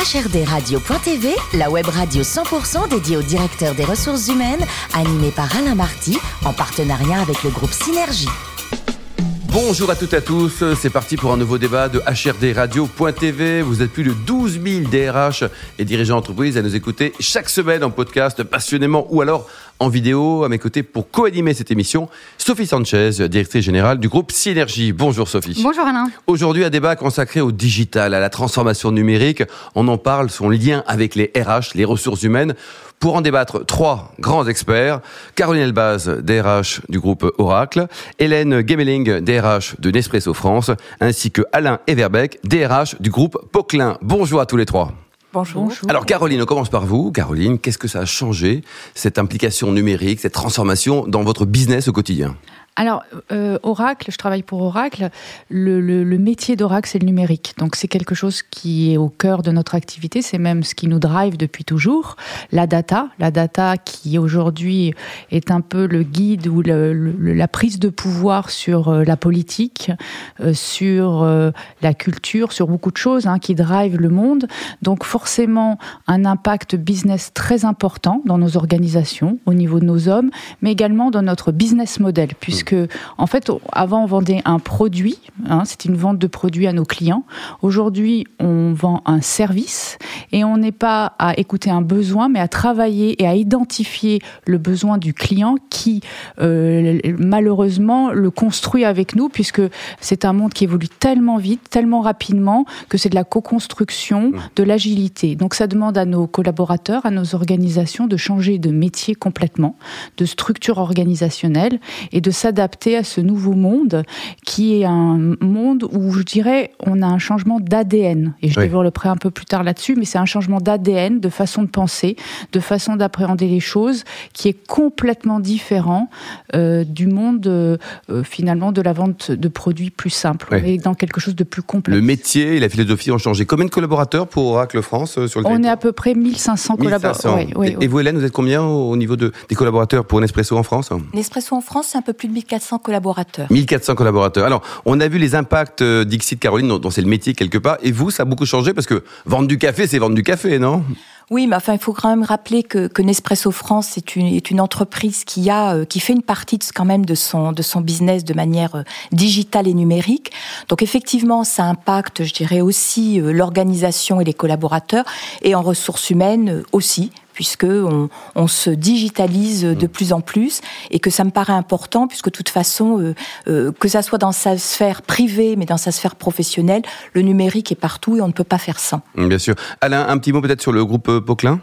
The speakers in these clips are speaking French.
HRDRadio.tv, la web radio 100% dédiée au directeur des ressources humaines, animée par Alain Marty, en partenariat avec le groupe Synergie. Bonjour à toutes et à tous, c'est parti pour un nouveau débat de HRDRadio.tv. Vous êtes plus de 12 000 DRH et dirigeants d'entreprise à nous écouter chaque semaine en podcast passionnément ou alors en vidéo. À mes côtés pour co-animer cette émission, Sophie Sanchez, directrice générale du groupe Synergie. Bonjour Sophie. Bonjour Alain. Aujourd'hui, un débat consacré au digital, à la transformation numérique. On en parle, son lien avec les RH, les ressources humaines. Pour en débattre, trois grands experts. Caroline Elbaz, DRH du groupe Oracle, Hélène Gemeling, DRH de Nespresso France, ainsi que Alain Everbeck, DRH du groupe Poquelin. Bonjour à tous les trois. Bonjour. Alors Caroline, on commence par vous. Caroline, qu'est-ce que ça a changé, cette implication numérique, cette transformation dans votre business au quotidien? Alors, euh, Oracle, je travaille pour Oracle. Le, métier d'Oracle, c'est le numérique. Donc, c'est quelque chose qui est au cœur de notre activité. C'est même ce qui nous drive depuis toujours. La data, la data qui aujourd'hui est un peu le guide ou la prise de pouvoir sur euh, la politique, euh, sur la culture, sur beaucoup de choses hein, qui drive le monde. Donc, forcément, un impact business très important dans nos organisations, au niveau de nos hommes, mais également dans notre business model, puisque que, en fait, avant, on vendait un produit, hein, c'était une vente de produits à nos clients. Aujourd'hui, on vend un service et on n'est pas à écouter un besoin, mais à travailler et à identifier le besoin du client qui, euh, malheureusement, le construit avec nous, puisque c'est un monde qui évolue tellement vite, tellement rapidement, que c'est de la co-construction, mmh. de l'agilité. Donc, ça demande à nos collaborateurs, à nos organisations de changer de métier complètement, de structure organisationnelle et de s'adapter s'adapter à ce nouveau monde qui est un monde où je dirais on a un changement d'ADN et je oui. développerai un peu plus tard là-dessus mais c'est un changement d'ADN de façon de penser de façon d'appréhender les choses qui est complètement différent euh, du monde euh, finalement de la vente de produits plus simples oui. et dans quelque chose de plus complexe le métier et la philosophie ont changé combien de collaborateurs pour Oracle France euh, sur le on territoire? est à peu près 1500, 1500. collaborateurs oui, et vous Hélène vous êtes combien au niveau de, des collaborateurs pour Nespresso en France? Nespresso en France c'est un peu plus de 1400 collaborateurs. 1400 collaborateurs. Alors, on a vu les impacts euh, d'Ixit Caroline, dont, dont c'est le métier quelque part. Et vous, ça a beaucoup changé parce que vendre du café, c'est vendre du café, non? Oui, mais enfin, il faut quand même rappeler que, que Nespresso France est une, est une entreprise qui a, euh, qui fait une partie de, quand même de son, de son business de manière euh, digitale et numérique. Donc effectivement, ça impacte, je dirais aussi l'organisation et les collaborateurs, et en ressources humaines aussi, puisque on, on, se digitalise de plus en plus et que ça me paraît important puisque de toute façon, euh, euh, que ça soit dans sa sphère privée mais dans sa sphère professionnelle, le numérique est partout et on ne peut pas faire sans. Bien sûr. Alain, un petit mot peut-être sur le groupe Poquelin,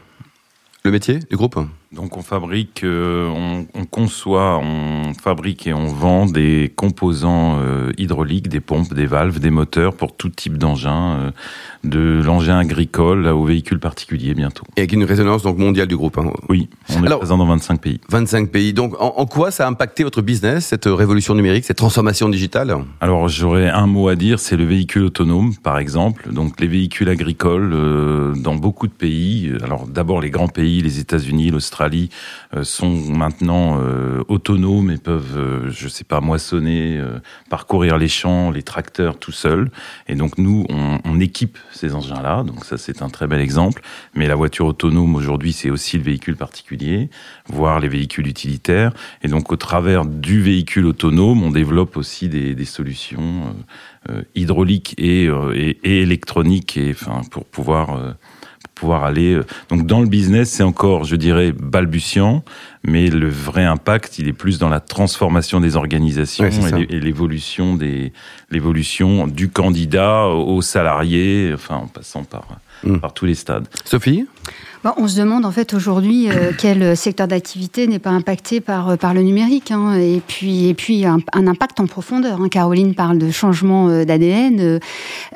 le métier du groupe? Donc on fabrique, euh, on, on, conçoit, on fabrique et on vend des composants euh, hydrauliques, des pompes, des valves, des moteurs pour tout type d'engin, euh, de l'engin agricole au véhicule particulier bientôt. Et avec une résonance donc mondiale du groupe. Hein. Oui, on est Alors, présent dans 25 pays. 25 pays. Donc en, en, quoi ça a impacté votre business, cette révolution numérique, cette transformation digitale? Alors j'aurais un mot à dire, c'est le véhicule autonome par exemple. Donc les véhicules agricoles dans beaucoup de pays. Alors d'abord les grands pays, les États-Unis, l'Australie Euh, sont maintenant euh, autonomes et peuvent, euh, je sais pas, moissonner, parcourir les champs, les tracteurs tout seuls. Et donc nous, on, on équipe ces engins-là. Donc ça, c'est un très bel exemple. Mais la voiture autonome aujourd'hui, c'est aussi le véhicule particulier, voire les véhicules utilitaires. Et donc au travers du véhicule autonome, on développe aussi des, solutions hydrauliques et, et, et, électroniques, et enfin pour pouvoir pouvoir aller. Euh, donc dans le business, c'est encore, je dirais, balbutiant, mais le vrai impact, il est plus dans la transformation des organisations et l'évolution des l'évolution du candidat au salarié, enfin en passant par mmh. par tous les stades. Sophie? On se demande en fait aujourd'hui euh, quel secteur d'activité n'est pas impacté par, euh, par le numérique. Hein, et puis, et puis un, un, impact en profondeur. Hein. Caroline parle de changement euh, d'ADN.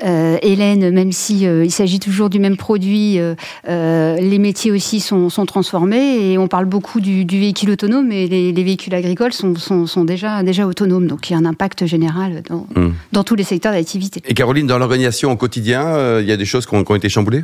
Euh, Hélène, même si euh, il s'agit toujours du même produit, les métiers aussi sont, sont, transformés. Et on parle beaucoup du, du véhicule autonome, mais les, les véhicules agricoles sont, sont, sont, déjà, déjà autonomes. Donc il y a un impact général dans, mmh. dans tous les secteurs d'activité. Et Caroline, dans l'organisation au quotidien, il y a des choses qui ont, qui ont été chamboulées?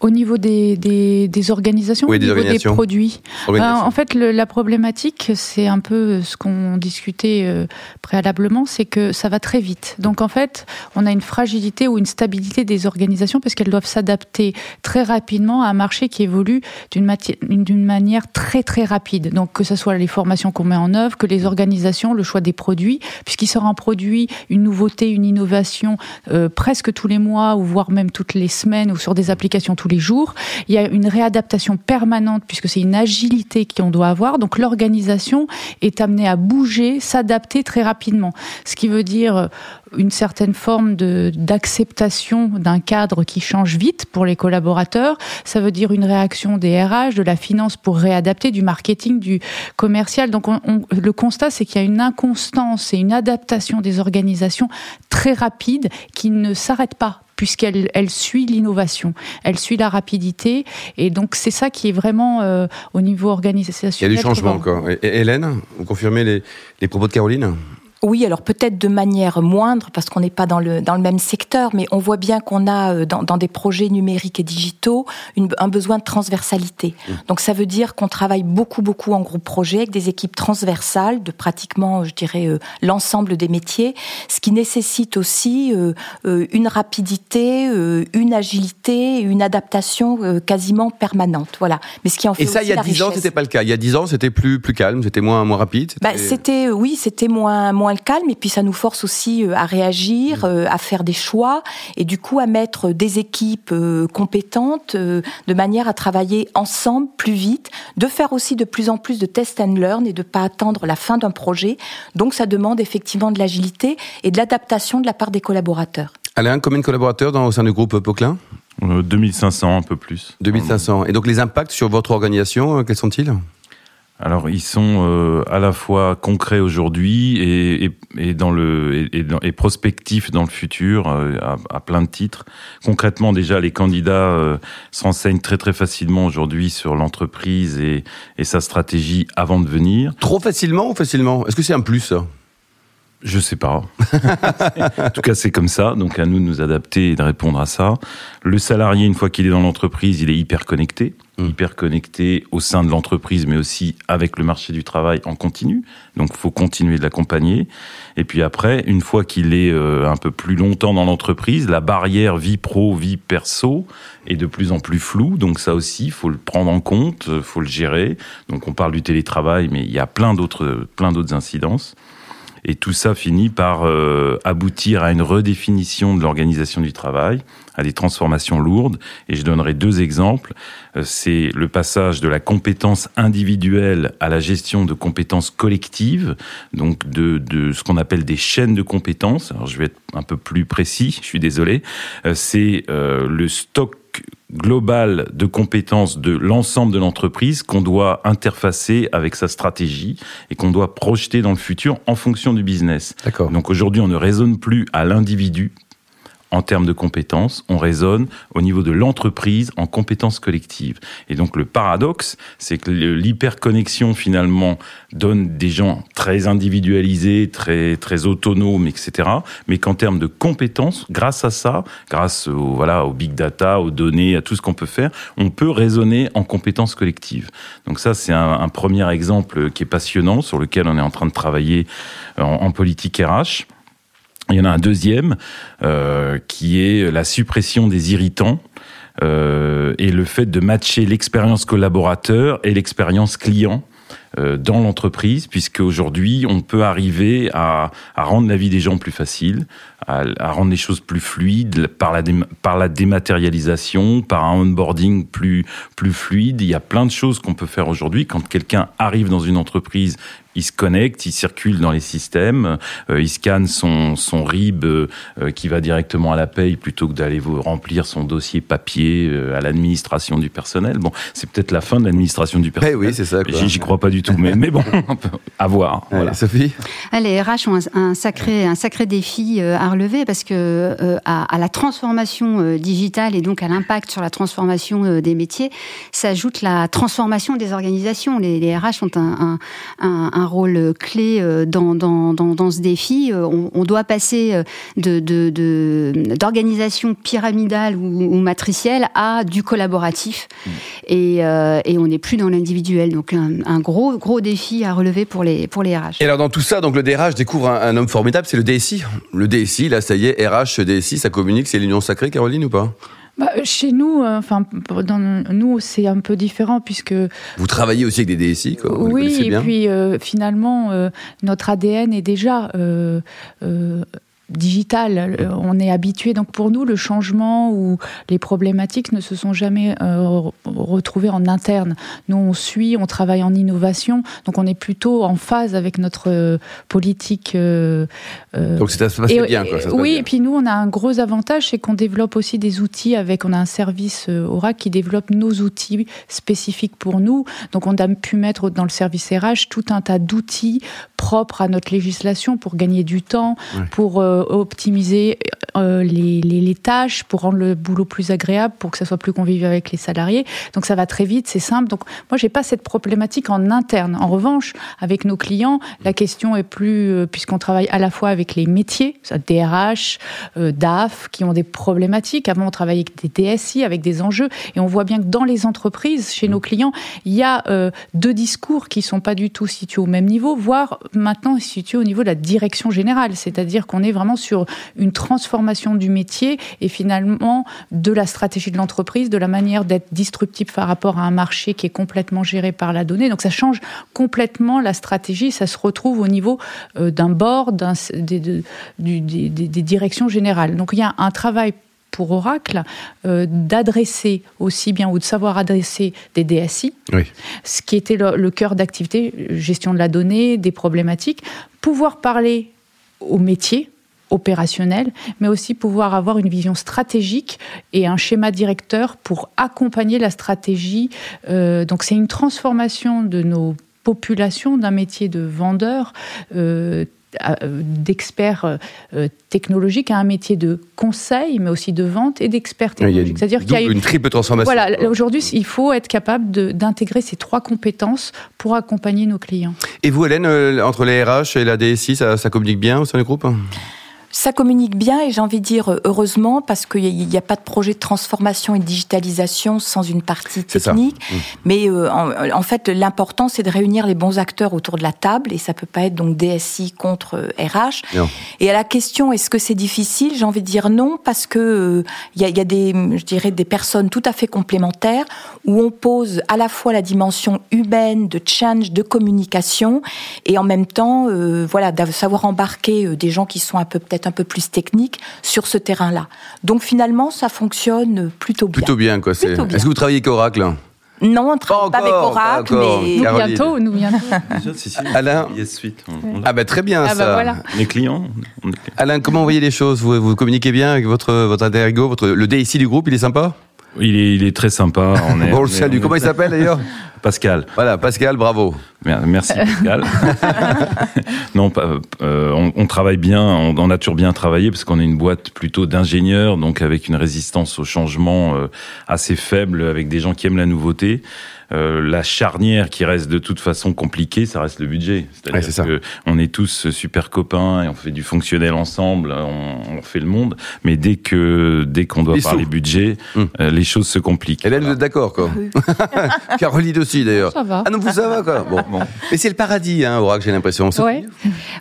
Au niveau des, des, des organisations, Oui, au des niveau organisations. des produits. Organisation. Ben, en fait, le- la problématique, c'est un peu ce qu'on discutait euh, préalablement, c'est que ça va très vite. Donc en fait, on a une fragilité ou une stabilité des organisations parce qu'elles doivent s'adapter très rapidement à un marché qui évolue d'une manière très très rapide. Donc que ce soit les formations qu'on met en œuvre, que les organisations, le choix des produits, puisqu'il sort un produit, une nouveauté, une innovation euh, presque tous les mois ou voire même toutes les semaines ou sur des applications tous les jours. Il y a une réadaptation permanente puisque c'est une agilité qu'on doit avoir. Donc l'organisation est amenée à bouger, s'adapter très rapidement. Ce qui veut dire euh, une certaine forme d'acceptation d'un cadre qui change vite pour les collaborateurs. Ça veut dire une réaction des RH, de la finance pour réadapter, du marketing, du commercial. Donc on- on- le constat, c'est qu'il y a une inconstance et une adaptation des organisations très rapide qui ne s'arrête pas puisqu'elle elle suit l'innovation, elle suit la rapidité, et donc c'est ça qui est vraiment euh, au niveau Il y a organisationnel. du changement encore. Et Hélène, vous confirmez les, les propos de Caroline? Oui, alors peut-être de manière moindre parce qu'on n'est pas dans le dans le même secteur, mais on voit bien qu'on a euh, dans, dans des projets numériques et digitaux une- un besoin de transversalité. Donc ça veut dire qu'on travaille beaucoup beaucoup en groupe projet avec des équipes transversales de pratiquement, je dirais, euh, l'ensemble des métiers, ce qui nécessite aussi euh, euh, une rapidité, euh, une agilité, une adaptation euh, quasiment permanente. Voilà. Mais ce qui en fait Et ça, aussi il y a 10 ans, c'était pas le cas. Il y a 10 ans, c'était plus, plus calme, c'était moins, moins rapide. Bah, c'était oui, c'était moins moins le calme et puis ça nous force aussi euh, à réagir, euh, à faire des choix et du coup à mettre des équipes euh, compétentes euh, de manière à travailler ensemble plus vite, de faire aussi de plus en plus de test and learn et de pas attendre la fin d'un projet. Donc ça demande effectivement de l'agilité et de l'adaptation de la part des collaborateurs. Alain, combien de collaborateurs dans, au sein du groupe Euh, 2500, un peu plus. 2500. Et donc les impacts sur votre organisation, euh, quels sont-ils? Alors ils sont euh, à la fois concrets aujourd'hui et, et, et dans le et, et prospectifs dans le futur euh, à, à plein de titres. Concrètement déjà les candidats euh, s'enseignent très très facilement aujourd'hui sur l'entreprise et, et sa stratégie avant de venir. Trop facilement ou facilement? Est-ce que c'est un plus ça? Je sais pas. en tout cas, c'est comme ça. Donc, à nous de nous adapter et de répondre à ça. Le salarié, une fois qu'il est dans l'entreprise, il est hyper connecté. Mm. Hyper connecté au sein de l'entreprise, mais aussi avec le marché du travail en continu. Donc, faut continuer de l'accompagner. Et puis après, une fois qu'il est euh, un peu plus longtemps dans l'entreprise, la barrière vie pro, vie perso est de plus en plus floue. Donc, ça aussi, faut le prendre en compte, faut le gérer. Donc, on parle du télétravail, mais il y a plein d'autres, plein d'autres incidences. Et tout ça finit par euh, aboutir à une redéfinition de l'organisation du travail, à des transformations lourdes. Et je donnerai deux exemples. Euh, C'est le passage de la compétence individuelle à la gestion de compétences collectives, donc de, de ce qu'on appelle des chaînes de compétences. Alors je vais être un peu plus précis, je suis désolé. Euh, C'est le stock global de compétences de l'ensemble de l'entreprise qu'on doit interfacer avec sa stratégie et qu'on doit projeter dans le futur en fonction du business. Donc aujourd'hui, on ne raisonne plus à l'individu en termes de compétences, on raisonne au niveau de l'entreprise en compétences collectives. Et donc le paradoxe, c'est que l'hyperconnexion finalement donne des gens très individualisés, très très autonomes, etc. Mais qu'en termes de compétences, grâce à ça, grâce au voilà au big data, aux données, à tout ce qu'on peut faire, on peut raisonner en compétences collectives. Donc ça, c'est un, un premier exemple qui est passionnant sur lequel on est en train de travailler en, en politique RH. Il y en a un deuxième euh, qui est la suppression des irritants euh, et le fait de matcher l'expérience collaborateur et l'expérience client dans l'entreprise, puisque aujourd'hui on peut arriver à, à rendre la vie des gens plus facile, à, à rendre les choses plus fluides par la, par la dématérialisation, par un onboarding plus, plus fluide. Il y a plein de choses qu'on peut faire aujourd'hui. Quand quelqu'un arrive dans une entreprise, il se connecte, il circule dans les systèmes, euh, il scanne son, son RIB euh, euh, qui va directement à la paye plutôt que d'aller vous remplir son dossier papier euh, à l'administration du personnel. Bon, c'est peut-être la fin de l'administration du Eh personnel. oui, c'est ça. J'y j'y crois pas du du tout. Mais, mais bon, à voir. Voilà. Sophie Les RH ont un, sacré, un sacré défi à relever parce que à, la transformation digitale et donc à l'impact sur la transformation des métiers, s'ajoute la transformation des organisations. Les, les RH ont un, un, un, rôle clé dans, dans, dans, dans ce défi. On, on doit passer de, de, d'organisation pyramidale ou, ou, matricielle à du collaboratif. Mmh. Et, et on n'est plus dans l'individuel. Donc un, gros, gros défi à relever pour les, pour les RH. Et alors dans tout ça, donc le DRH découvre un, homme formidable, c'est le DSI. Le DSI, là, ça y est, RH, DSI, ça communique, c'est l'union sacrée, Caroline, ou pas? Bah, chez nous, euh, enfin, dans nous, c'est un peu différent puisque vous travaillez aussi avec des DSI, quoi. oui, et puis euh, finalement, euh, notre ADN est déjà digital. Euh, on est habitué, donc pour nous, le changement ou les problématiques ne se sont jamais euh, retrouvées en interne. Nous, on suit, on travaille en innovation, donc on est plutôt en phase avec notre euh, politique. donc ça se passe bien, quoi. oui, et puis nous, on a un gros avantage, c'est qu'on développe aussi des outils avec, on a un service Oracle qui développe nos outils spécifiques pour nous. Donc on a pu mettre dans le service RH tout un tas d'outils propres à notre législation pour gagner du temps, pour euh, optimiser euh, les, les, tâches, pour rendre le boulot plus agréable, pour que ça soit plus convivial avec les salariés. Donc ça va très vite, c'est simple. Donc moi, j'ai pas cette problématique en interne. En revanche, avec nos clients, la question est plus, euh, puisqu'on travaille à la fois avec les métiers, DRH, DAF, qui ont des problématiques. Avant, on travaillait avec des DSI, avec des enjeux, et on voit bien que dans les entreprises, chez nos clients, il y a deux discours qui sont pas du tout situés au même niveau, voire maintenant situés au niveau de la direction générale. C'est-à-dire qu'on est vraiment sur une transformation du métier et finalement de la stratégie de l'entreprise, de la manière d'être disruptif par rapport à un marché qui est complètement géré par la donnée. Donc ça change complètement la stratégie, ça se retrouve au niveau euh, d'un board, des, des, directions générales. Donc il y a un travail pour Oracle euh, d'adresser aussi bien ou de savoir adresser des DSI, ce qui était le, le cœur d'activité, gestion de la donnée, des problématiques, pouvoir parler au métier, opérationnel, mais aussi pouvoir avoir une vision stratégique et un schéma directeur pour accompagner la stratégie. Euh, donc c'est une transformation de nos populations d'un métier de vendeur. Euh, d'experts euh, technologiques à un métier de conseil, mais aussi de vente et d'experts technologiques. C'est-à-dire qu'il y a une, triple transformation. Voilà, aujourd'hui, il faut être capable d'intégrer ces trois compétences pour accompagner nos clients. Et vous, Hélène, entre les RH et la DSI, ça, ça communique bien au sein du groupe? Ça communique bien et j'ai envie de dire euh, heureusement parce qu'il n'y a, pas de projet de transformation et de digitalisation sans une partie technique. Mmh. Mais euh, en, fait, l'important c'est de réunir les bons acteurs autour de la table et ça peut pas être donc DSI contre RH. Euh, et à la question est-ce que c'est difficile, j'ai envie de dire non parce que il y, a, y, a, des, je dirais, des personnes tout à fait complémentaires où on pose à la fois la dimension humaine de change, de communication et en même temps, voilà, de savoir embarquer des gens qui sont un peu peut-être un peu plus technique sur ce terrain-là. Donc finalement, ça fonctionne plutôt bien. Plutôt bien, quoi. Est-ce que vous travaillez avec Oracle non, on ne travaille pas, avec Oracle, mais nous bientôt, nous bientôt. Alain, Suite. ah bah très bien ah bah ça. voilà. Les clients. Alain, comment vous voyez les choses? Vous, vous communiquez bien avec votre votre intergo, votre le DSI du groupe, il est sympa? Il est, il est très sympa. On, est, on le salue. Comment il s'appelle d'ailleurs Pascal. Voilà, Pascal, bravo. Merci Pascal. non, euh, on, on, travaille bien, on, on, a toujours bien travaillé parce qu'on est une boîte plutôt d'ingénieurs, donc avec une résistance au changement euh, assez faible, avec des gens qui aiment la nouveauté. Euh, la charnière qui reste de toute façon compliquée, ça reste le budget. C'est-à-dire que on est tous super copains et on fait du fonctionnel ensemble, on, on fait le monde. Mais dès que dès qu'on doit parler budget, hum. euh, les choses se compliquent. Hélène, vous êtes d'accord quoi Caroline aussi d'ailleurs. Ça va. Ah non, vous ça va quoi bon, bon. Mais c'est le paradis, hein, Oracle, j'ai l'impression. Ouais.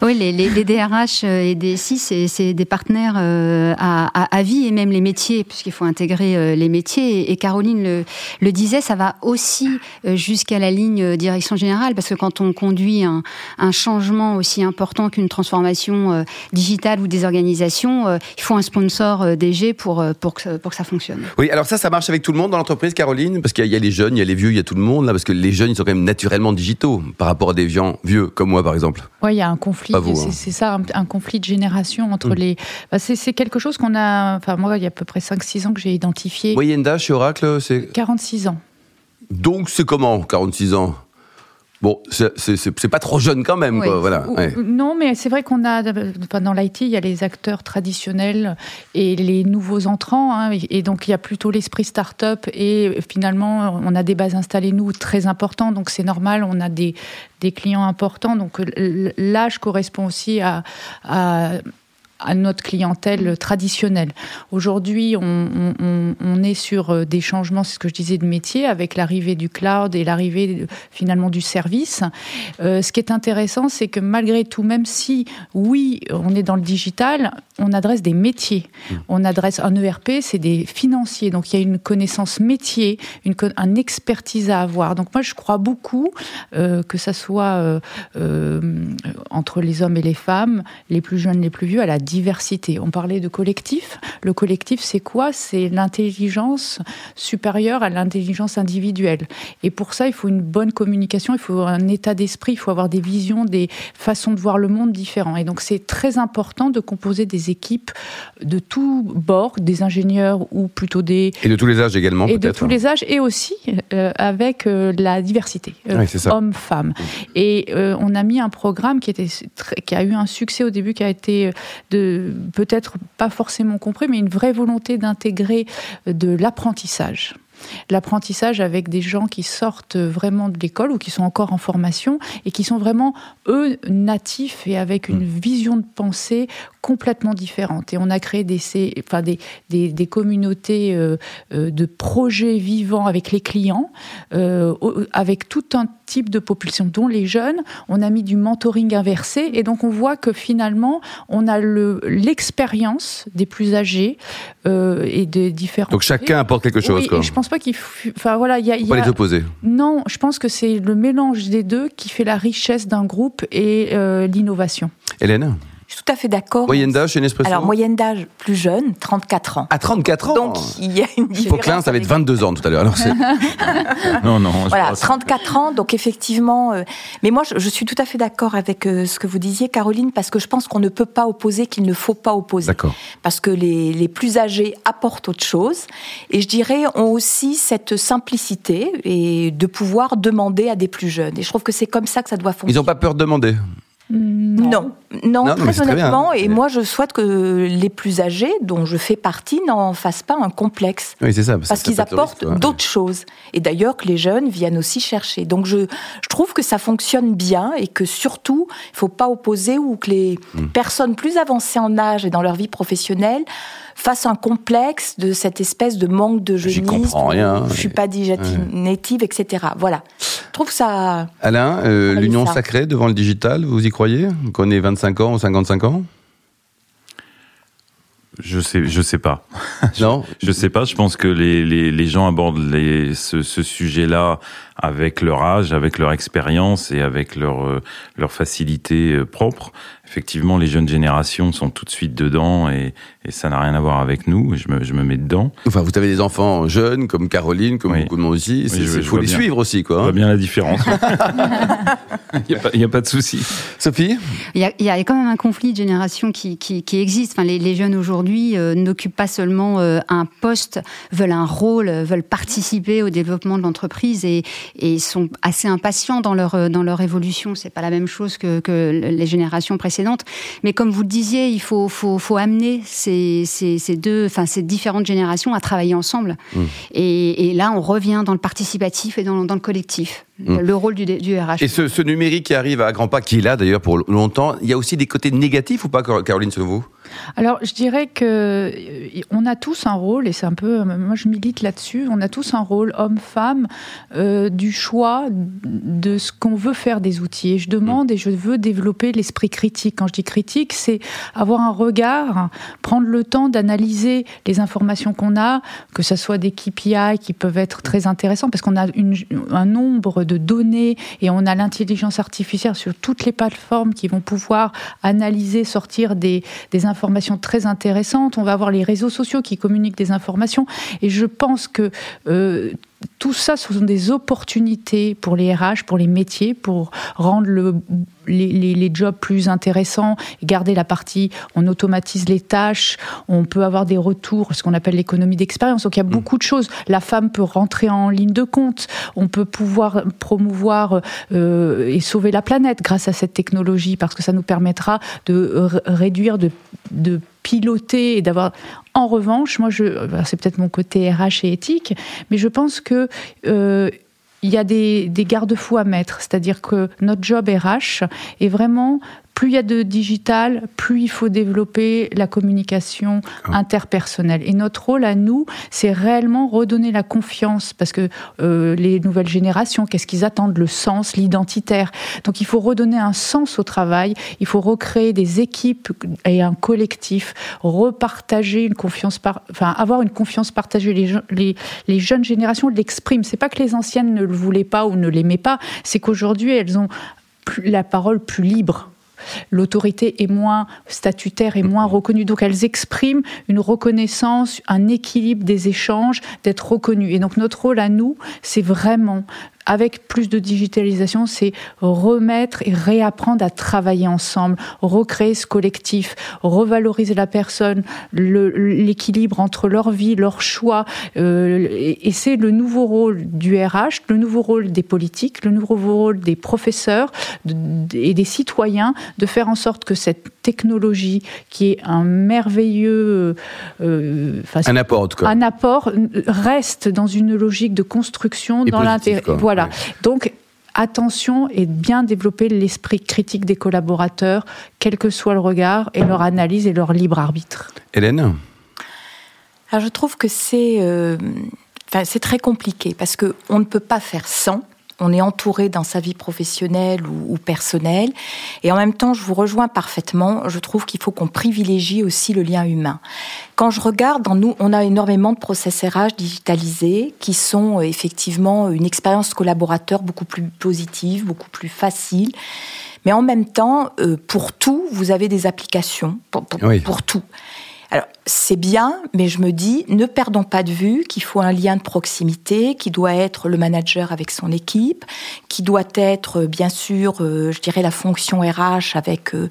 Oui, les, les, les, DRH et DSI, c'est des partenaires euh, à, à, à, vie et même les métiers, puisqu'il faut intégrer les métiers. Et, Caroline le, le disait, ça va aussi euh, jusqu'à la ligne euh, direction générale, parce que quand on conduit un, un changement aussi important qu'une transformation euh, digitale ou des organisations, il faut un sponsor DG pour, pour, que, pour que ça fonctionne. Oui, alors ça, ça marche avec tout le monde dans l'entreprise, Caroline? Parce qu'il y a les jeunes, il y a les vieux, il y a tout le monde, là, parce que les jeunes, ils sont quand même naturellement digitaux par rapport à des vieux, vieux comme moi, par exemple. Oui, il y a un conflit, hein. c'est ça, un, conflit de génération entre mm. les... Bah, c'est quelque chose qu'on a... Enfin, moi, il y a à peu près 5-6 ans que j'ai identifié. Moyenne d'âge chez Oracle, c'est... 46 ans. Donc c'est comment, 46 ans? Bon, c'est pas trop jeune quand même, quoi, voilà. Non, mais c'est vrai qu'on a, dans l'IT, il y a les acteurs traditionnels et les nouveaux entrants, hein, et donc il y a plutôt l'esprit start-up, et finalement, on a des bases installées, nous, très importantes, donc c'est normal, on a des, des clients importants, donc l'âge correspond aussi à, à à notre clientèle traditionnelle. Aujourd'hui, on, on, on, est sur euh, des changements, c'est ce que je disais, de métier, avec l'arrivée du cloud et l'arrivée finalement du service. Euh, ce qui est intéressant, c'est que malgré tout, même si, oui, on est dans le digital, on adresse des métiers. Mmh. On adresse un ERP, c'est des financiers. Donc, il y a une connaissance métier, une, un expertise à avoir. Donc, moi, je crois beaucoup euh, que ça soit euh, euh, entre les hommes et les femmes, les plus jeunes, les plus vieux, à la diversité. On parlait de collectif. Le collectif, c'est quoi? C'est l'intelligence supérieure à l'intelligence individuelle. Et pour ça, il faut une bonne communication, il faut un état d'esprit, il faut avoir des visions, des façons de voir le monde différents. Et donc, c'est très important de composer des équipes de tous bords, des ingénieurs ou plutôt des... Et de tous les âges également, Et de tous les âges, et aussi euh, avec euh, la diversité, euh, hommes-femmes. Et on a mis un programme qui, était qui a eu un succès au début, qui a été de peut-être pas forcément compris, mais une vraie volonté d'intégrer de l'apprentissage l'apprentissage avec des gens qui sortent vraiment de l'école ou qui sont encore en formation et qui sont vraiment, eux, natifs et avec une mmh. vision de pensée complètement différente. Et on a créé des, enfin des, des, communautés euh, euh, de projets vivants avec les clients, euh, avec tout un type de population, dont les jeunes. On a mis du mentoring inversé et donc on voit que finalement, on a l'expérience des plus âgés et des différents. Donc chacun apporte quelque chose. Oui, je pense pas qu'il. Enfin voilà, il y a. pas les opposer. Non, je pense que c'est le mélange des deux qui fait la richesse d'un groupe et l'innovation. Hélène? Tout à fait d'accord. Moyenne d'âge chez Nespresso Alors, moyenne d'âge plus jeune, 34 ans. À 34 ans Donc, il y a une différence. Faut ça va être 22 ans tout à l'heure. Alors, non, non. Voilà, 34 ans, donc effectivement. Euh, mais moi, je, suis tout à fait d'accord avec euh, ce que vous disiez, Caroline, parce que je pense qu'on ne peut pas opposer, qu'il ne faut pas opposer. D'accord. Parce que les, les plus âgés apportent autre chose. Et je dirais, ont aussi cette simplicité et de pouvoir demander à des plus jeunes. Et je trouve que c'est comme ça que ça doit fonctionner. Ils n'ont pas peur de demander non, non, très honnêtement. Et moi, je souhaite que les plus âgés, dont je fais partie, n'en fassent pas un complexe. Oui, c'est ça. Parce, qu'ils apportent d'autres choses. Et d'ailleurs, que les jeunes viennent aussi chercher. Donc, je, je trouve que ça fonctionne bien et que surtout, il ne faut pas opposer ou que les hmm. personnes plus avancées en âge et dans leur vie professionnelle face un complexe de cette espèce de manque de jeunisme. J'y comprends rien. Je suis pas déjà native, etc. Voilà. Je trouve ça. Alain, euh, l'union sacrée devant le digital, vous y croyez Qu'on ait 25 ans ou 55 ans je sais, je sais pas. Non, je, sais pas. Je pense que les, les, les gens abordent les, ce, ce sujet-là avec leur âge, avec leur expérience et avec leur euh, leur facilité euh, propre effectivement, les jeunes générations sont tout de suite dedans et, ça n'a rien à voir avec nous. Je me, je me, mets dedans. Enfin, vous avez des enfants jeunes comme Caroline, comme beaucoup de monde aussi. Il faut les suivre aussi, quoi. On voit bien la différence. Il n'y a, pas de souci. Sophie? Il y, a, quand même un conflit de génération qui, qui, existe. Enfin, les, jeunes aujourd'hui euh, n'occupent pas seulement euh, un poste, veulent un rôle, veulent participer au développement de l'entreprise et, et, sont assez impatients dans leur, dans leur évolution. C'est pas la même chose que, que les générations précédentes mais comme vous le disiez, il faut, faut, faut amener ces, ces, ces, deux, enfin, ces différentes générations à travailler ensemble. Mmh. Et, et, là, on revient dans le participatif et dans, dans le collectif. Mm. le rôle du, du, RH. Et ce, ce, numérique qui arrive à grands pas, qui est là d'ailleurs pour longtemps, il y a aussi des côtés négatifs ou pas, Caroline, selon vous? Alors, je dirais que euh, on a tous un rôle, et c'est un peu, moi je milite là-dessus, on a tous un rôle, homme-femme, euh, du choix de ce qu'on veut faire des outils. Et je demande et je veux développer l'esprit critique. Quand je dis critique, c'est avoir un regard, prendre le temps d'analyser les informations qu'on a, que ce soit des KPI qui peuvent être très intéressants, parce qu'on a un nombre de données et on a l'intelligence artificielle sur toutes les plateformes qui vont pouvoir analyser, sortir des, des informations très intéressantes. On va avoir les réseaux sociaux qui communiquent des informations et je pense que euh, tout ça, ce sont des opportunités pour les RH, pour les métiers, pour rendre le, les, les, les, jobs plus intéressants, garder la partie, on automatise les tâches, on peut avoir des retours, ce qu'on appelle l'économie d'expérience. Donc il y a mm. beaucoup de choses. La femme peut rentrer en ligne de compte, on peut pouvoir promouvoir euh, et sauver la planète grâce à cette technologie, parce que ça nous permettra de réduire, de, de piloter et d'avoir. En revanche, moi, je, c'est peut-être mon côté RH et éthique, mais je pense que euh, il y a des, garde-fous à mettre. C'est-à-dire que notre job RH est vraiment plus il y a de digital, plus il faut développer la communication ah. interpersonnelle. Et notre rôle à nous, c'est réellement redonner la confiance, parce que euh, les nouvelles générations, qu'est-ce qu'ils attendent? Le sens, l'identitaire. Donc il faut redonner un sens au travail, il faut recréer des équipes et un collectif, repartager une confiance, par, enfin avoir une confiance partagée. Les, les, les jeunes générations l'expriment. C'est pas que les anciennes ne le voulaient pas ou ne l'aimaient pas, c'est qu'aujourd'hui elles ont la parole plus libre l'autorité est moins statutaire et moins reconnue. Donc elles expriment une reconnaissance, un équilibre des échanges, d'être reconnues. Et donc notre rôle à nous, c'est vraiment avec plus de digitalisation, c'est remettre et réapprendre à travailler ensemble, recréer ce collectif, revaloriser la personne, l'équilibre entre leur vie, leur choix. Euh, et, c'est le nouveau rôle du RH, le nouveau rôle des politiques, le nouveau rôle des professeurs et des citoyens de faire en sorte que cette technologie, qui est un merveilleux... Euh, un apport, en tout cas. Un apport, reste dans une logique de construction, dans l'intérêt. Voilà donc, attention et bien développer l'esprit critique des collaborateurs, quel que soit le regard et leur analyse et leur libre arbitre. Hélène Alors je trouve que c'est euh, c'est très compliqué parce que on ne peut pas faire sans on est entouré dans sa vie professionnelle ou, personnelle. Et en même temps, je vous rejoins parfaitement. Je trouve qu'il faut qu'on privilégie aussi le lien humain. Quand je regarde, dans nous, on a énormément de process RH digitalisés qui sont euh, effectivement une expérience collaborateur beaucoup plus positive, beaucoup plus facile. Mais en même temps, euh, pour tout, vous avez des applications pour, pour tout. Alors, c'est bien, mais je me dis, ne perdons pas de vue qu'il faut un lien de proximité, qui doit être le manager avec son équipe, qui doit être, euh, bien sûr, euh, je dirais, la fonction RH avec euh,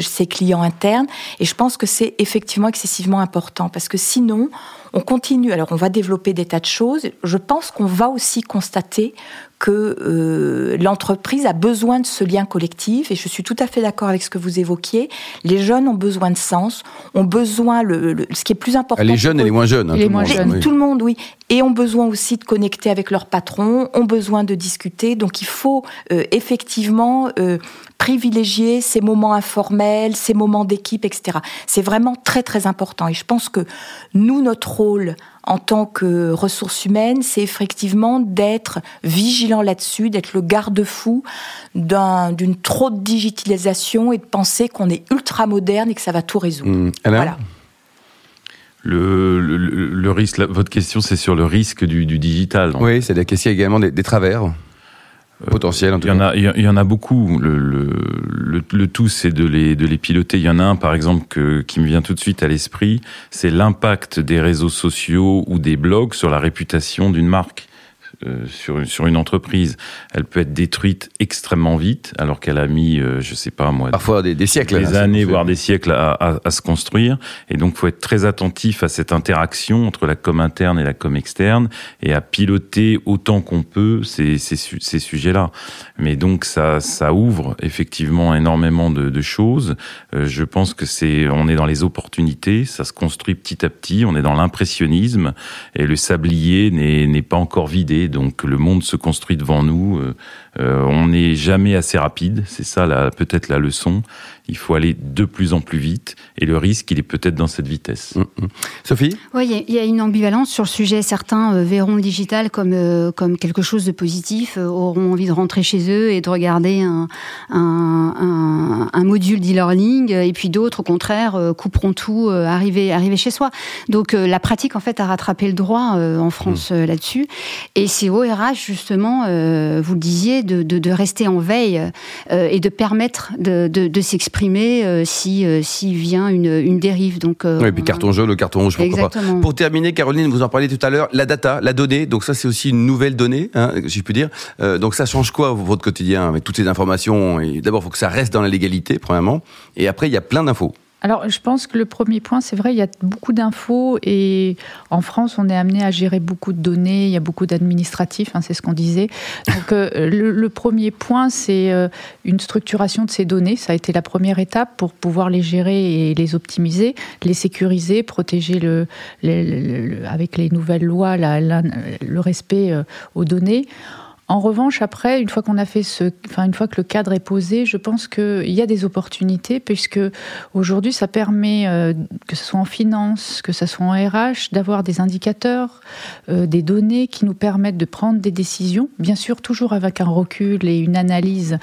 ses clients internes. Et je pense que c'est effectivement excessivement important, parce que sinon, on continue. Alors, on va développer des tas de choses. Je pense qu'on va aussi constater que euh, l'entreprise a besoin de ce lien collectif et je suis tout à fait d'accord avec ce que vous évoquiez. Les jeunes ont besoin de sens, ont besoin le, ce qui est plus important. Les jeunes et les moins jeunes. Hein, les moins jeunes. Tout le monde, oui. Et ont besoin aussi de connecter avec leur patron, ont besoin de discuter. Donc il faut euh, effectivement euh, privilégier ces moments informels, ces moments d'équipe, etc. C'est vraiment très très important. Et je pense que nous, notre rôle en tant que ressources humaines, c'est effectivement d'être vigilant là-dessus, d'être le garde-fou d'une trop de digitalisation et de penser qu'on est ultra moderne et que ça va tout résoudre. Mmh. Voilà. Le, le, risque, votre question, c'est sur le risque du, digital. Oui, c'est la question également des travers. Euh, potentiel en tout il y En a, il y en a beaucoup. Le, le, le, tout, c'est de les, de les piloter. Il y en a un, par exemple, que, qui me vient tout de suite à l'esprit, c'est l'impact des réseaux sociaux ou des blogs sur la réputation d'une marque. Euh, sur, sur une entreprise, elle peut être détruite extrêmement vite, alors qu'elle a mis, euh, je sais pas moi, parfois des, des siècles, des années, voire des siècles à, à, à, se construire. Et donc, faut être très attentif à cette interaction entre la com interne et la com externe, et à piloter autant qu'on peut ces, ces, ces sujets-là. Mais donc, ça, ça ouvre effectivement énormément de, de choses. Euh, je pense que c'est, on est dans les opportunités, ça se construit petit à petit. On est dans l'impressionnisme, et le sablier n'est pas encore vidé donc le monde se construit devant nous. Euh, euh, on n'est jamais assez rapide, c'est ça peut-être la leçon. Il faut aller de plus en plus vite et le risque, il est peut-être dans cette vitesse. Mm, mm. Sophie Oui, il y, a une ambivalence sur le sujet. Certains euh, verront le digital comme, euh, comme quelque chose de positif, auront envie de rentrer chez eux et de regarder un, un, un, module d'e-learning et puis d'autres, au contraire, couperont tout, arriver, arriver chez soi. Donc la pratique, en fait, a rattrapé le droit en France mm. là-dessus. Et c'est au RH, justement, vous le disiez, de, de, rester en veille et de permettre de, de s'exprimer supprimer si s'il vient une, une dérive. Donc, oui, et puis carton jaune, le carton rouge, pourquoi pas. Pour terminer, Caroline, vous en parliez tout à l'heure, la data, la donnée. Donc ça, c'est aussi une nouvelle donnée, hein, si je puis dire. donc ça change quoi votre quotidien avec toutes ces informations? D'abord, il faut que ça reste dans la légalité, premièrement. Et après, il y a plein d'infos. Alors, je pense que le premier point, c'est vrai, il y a beaucoup d'infos et en France, on est amené à gérer beaucoup de données, il y a beaucoup d'administratifs, hein, c'est ce qu'on disait. Donc, euh, le, premier point, c'est euh, une structuration de ces données. Ça a été la première étape pour pouvoir les gérer et les optimiser, les sécuriser, protéger le, avec les nouvelles lois le respect euh, aux données. En revanche, après, une fois qu'on a fait ce, enfin une fois que le cadre est posé, je pense qu'il y a des opportunités puisque aujourd'hui, ça permet euh, que ce soit en finance, que ce soit en RH, d'avoir des indicateurs, euh, des données qui nous permettent de prendre des décisions. Bien sûr, toujours avec un recul et une analyse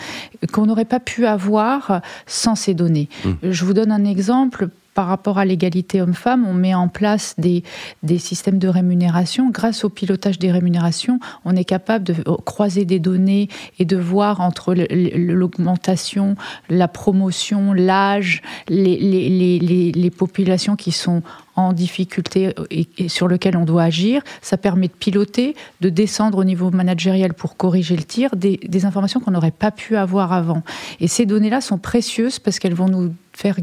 qu'on n'aurait pas pu avoir sans ces données. Mmh. Je vous donne un exemple par rapport à l'égalité homme-femme, on met en place des, des systèmes de rémunération. Grâce au pilotage des rémunérations, on est capable de croiser des données et de voir entre l'augmentation, la promotion, l'âge, les, les, les, les, populations qui sont en difficulté et, sur lequel on doit agir. Ça permet de piloter, de descendre au niveau managériel pour corriger le tir, des, des informations qu'on n'aurait pas pu avoir avant. Et ces données-là sont précieuses parce qu'elles vont nous faire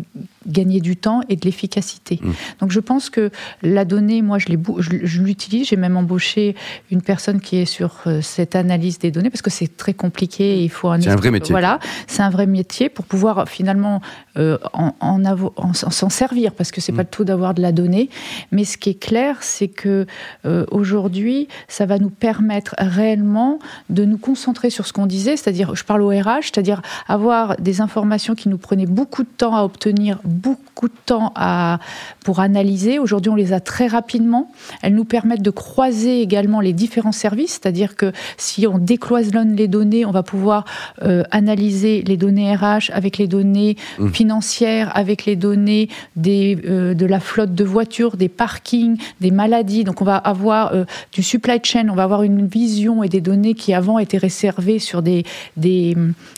gagner du temps et de l'efficacité. Mmh. Donc je pense que la donnée, moi je l'utilise, j'ai même embauché une personne qui est sur euh, cette analyse des données parce que c'est très compliqué, il faut un... C'est un vrai métier. Voilà, c'est un vrai métier pour pouvoir finalement euh, en, en, s'en servir parce que c'est mmh. pas le tout d'avoir de la donnée, mais ce qui est clair, c'est que euh, aujourd'hui, ça va nous permettre réellement de nous concentrer sur ce qu'on disait, c'est-à-dire, je parle au RH, c'est-à-dire avoir des informations qui nous prenaient beaucoup de temps à obtenir beaucoup de temps à, pour analyser. Aujourd'hui, on les a très rapidement. Elles nous permettent de croiser également les différents services, c'est-à-dire que si on décloisonne les données, on va pouvoir euh, analyser les données RH avec les données mmh. financières, avec les données des, euh, de la flotte de voitures, des parkings, des maladies. Donc on va avoir euh, du supply chain, on va avoir une vision et des données qui avant étaient réservées sur des, des,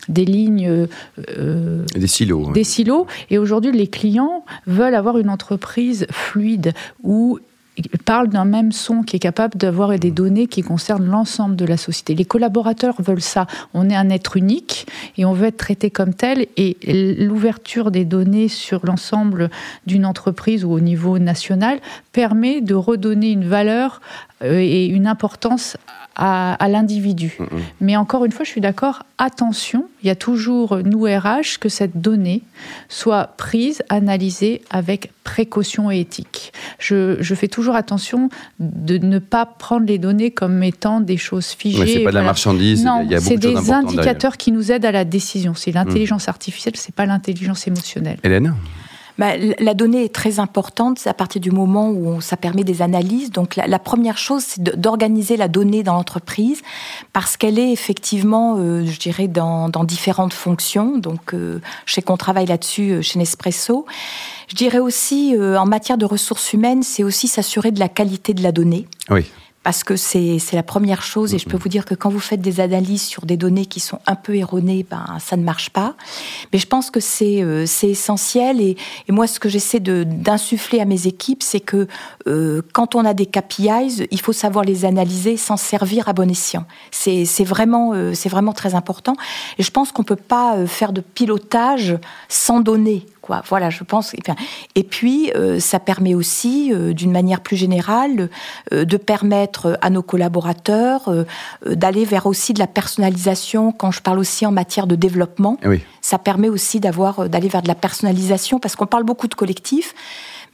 des lignes... des silos. Des silos. Et aujourd'hui, les clients veulent avoir une entreprise fluide où ils parlent d'un même son qui est capable d'avoir des données qui concernent l'ensemble de la société. Les collaborateurs veulent ça. On est un être unique et on veut être traité comme tel. Et l'ouverture des données sur l'ensemble d'une entreprise ou au niveau national permet de redonner une valeur euh, et une importance à, l'individu. Mm, mm. Mais encore une fois, je suis d'accord, attention, il y a toujours, nous RH, que cette donnée soit prise, analysée avec précaution et éthique. Je, je fais toujours attention de ne pas prendre les données comme étant des choses figées. C'est pas de la marchandise. Non, c'est des indicateurs qui nous aident à la décision. C'est l'intelligence artificielle, c'est pas l'intelligence émotionnelle. Hélène? Bah, la donnée est très importante à partir du moment où ça permet des analyses. Donc la, première chose, c'est d'organiser la donnée dans l'entreprise parce qu'elle est effectivement, euh, je dirais, dans, différentes fonctions. Donc euh, je sais qu'on travaille là-dessus euh, chez Nespresso. Je dirais aussi, en matière de ressources humaines, c'est aussi s'assurer de la qualité de la donnée. Oui parce que c'est la première chose et je peux vous dire que quand vous faites des analyses sur des données qui sont un peu erronées, ben ça ne marche pas. Mais je pense que c'est euh, essentiel et, et, moi ce que j'essaie d'insuffler à mes équipes, c'est que euh, quand on a des KPIs, il faut savoir les analyser sans servir à bon escient. C'est vraiment euh, vraiment très important et je pense qu'on peut pas euh, faire de pilotage sans données. Quoi. Voilà, je pense. Et puis, euh, ça permet aussi, d'une manière plus générale, de permettre à nos collaborateurs d'aller vers aussi de la personnalisation. Quand je parle aussi en matière de développement, oui. ça permet aussi d'avoir d'aller vers de la personnalisation parce qu'on parle beaucoup de collectifs,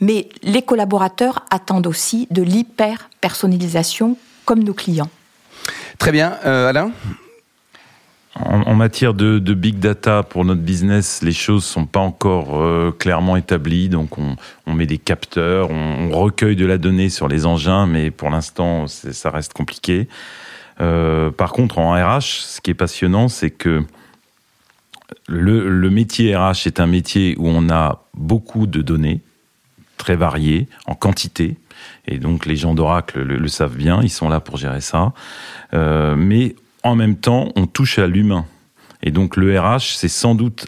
mais les collaborateurs attendent aussi de l'hyper personnalisation comme nos clients. Très bien, Alain? En, matière de, big data pour notre business, les choses sont pas encore euh, clairement établies. Donc, on, met des capteurs, on, recueille de la donnée sur les engins, mais pour l'instant, ça reste compliqué. Euh, par contre, en RH, ce qui est passionnant, c'est que le, métier RH est un métier où on a beaucoup de données très variées en quantité. Et donc, les gens d'Oracle le, savent bien, ils sont là pour gérer ça. Euh, mais en même temps, on touche à l'humain. Et donc le RH, c'est sans doute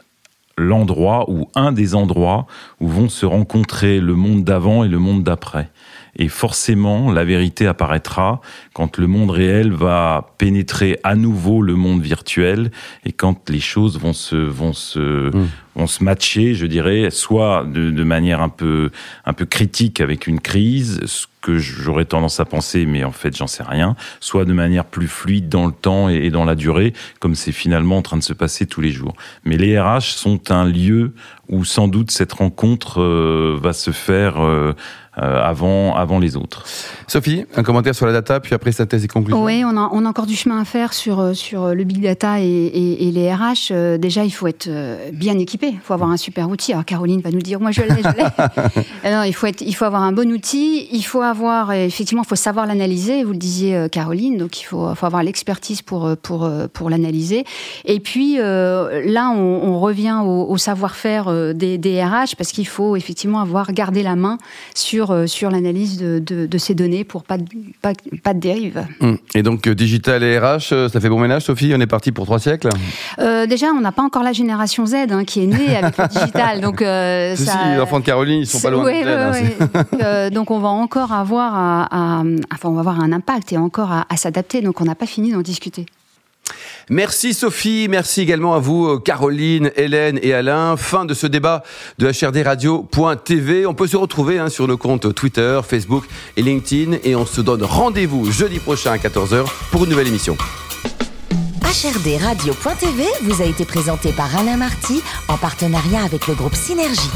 l'endroit ou un des endroits où vont se rencontrer le monde d'avant et le monde d'après. Et forcément, la vérité apparaîtra quand le monde réel va pénétrer à nouveau le monde virtuel et quand les choses vont se vont se mmh. vont se matcher, je dirais, soit de, de, manière un peu un peu critique avec une crise, ce que j'aurais tendance à penser, mais en fait j'en sais rien, soit de manière plus fluide dans le temps et dans la durée, comme c'est finalement en train de se passer tous les jours. Mais les RH sont un lieu où sans doute cette rencontre euh, va se faire euh, avant, avant les autres. Sophie, un commentaire sur la data, puis après synthèse et conclusion. Oui, on a, on a encore du chemin à faire sur, euh, sur le big data et, et, et les RH. Euh, déjà, il faut être bien équipé. Il faut avoir un super outil. Alors, Caroline va nous dire, moi, je l'ai, je l'ai. non, il faut, être, il faut avoir un bon outil. Il faut avoir, effectivement, il faut savoir l'analyser. Vous le disiez, Caroline. Donc, il faut, faut avoir l'expertise pour, pour, pour l'analyser. Et puis, là, on, on revient au, au savoir-faire des, des RH parce qu'il faut effectivement avoir gardé la main sur euh, sur, l'analyse de, ces données pour pas de, pas, pas de dérive. Hum. Et donc, euh, digital et RH, euh, ça fait bon ménage, Sophie? On est parti pour trois siècles? Déjà, on n'a pas encore la génération Z hein, qui est née avec le digital. Donc, ça, si, les enfants de Caroline, ils sont pas loin de Z, hein, donc, on va encore avoir, à, enfin, on va avoir un impact et encore à s'adapter. Donc, on n'a pas fini d'en discuter. Merci Sophie, merci également à vous euh, Caroline, Hélène et Alain. Fin de ce débat de HRDRadio.tv. On peut se retrouver hein, sur nos comptes Twitter, Facebook et LinkedIn et on se donne rendez-vous jeudi prochain à 14h pour une nouvelle émission. HRDRadio.tv vous a été présenté par Alain Marty en partenariat avec le groupe Synergie.